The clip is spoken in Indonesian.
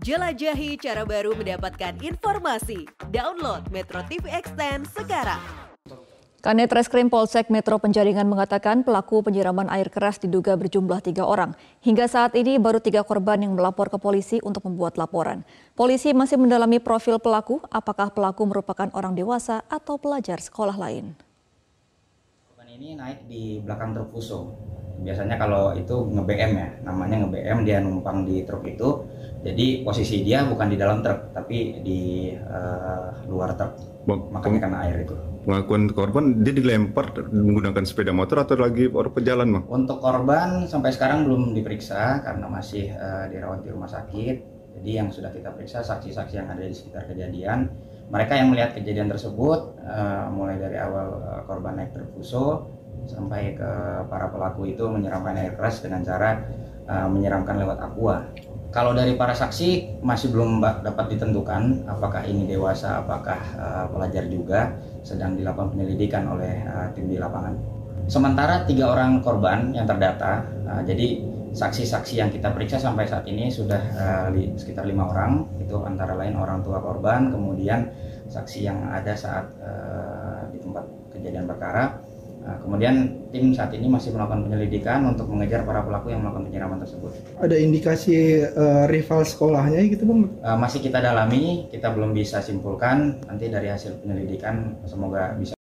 Jelajahi cara baru mendapatkan informasi. Download Metro TV Extend sekarang. Kanit Reskrim Polsek Metro Penjaringan mengatakan pelaku penyiraman air keras diduga berjumlah tiga orang. Hingga saat ini baru tiga korban yang melapor ke polisi untuk membuat laporan. Polisi masih mendalami profil pelaku, apakah pelaku merupakan orang dewasa atau pelajar sekolah lain. Korban ini naik di belakang truk fuso. Biasanya kalau itu nge-BM ya, namanya nge-BM dia numpang di truk itu. Jadi posisi dia bukan di dalam truk, tapi di uh, luar truk. Makanya kena air itu pengakuan korban dia dilempar menggunakan sepeda motor atau lagi orang pejalan bang? Untuk korban sampai sekarang belum diperiksa karena masih uh, dirawat di rumah sakit. Jadi yang sudah kita periksa saksi-saksi yang ada di sekitar kejadian, mereka yang melihat kejadian tersebut uh, mulai dari awal uh, korban naik terfuso sampai ke para pelaku itu menyiramkan air keras dengan cara uh, menyiramkan lewat aqua. Kalau dari para saksi masih belum dapat ditentukan apakah ini dewasa, apakah uh, pelajar juga sedang dilakukan penyelidikan oleh uh, tim di lapangan. Sementara tiga orang korban yang terdata, uh, jadi saksi-saksi yang kita periksa sampai saat ini sudah uh, sekitar lima orang, itu antara lain orang tua korban, kemudian saksi yang ada saat uh, di tempat kejadian perkara, Nah, kemudian tim saat ini masih melakukan penyelidikan untuk mengejar para pelaku yang melakukan penyiraman tersebut. Ada indikasi uh, rival sekolahnya gitu bang? Uh, masih kita dalami, kita belum bisa simpulkan. Nanti dari hasil penyelidikan semoga bisa.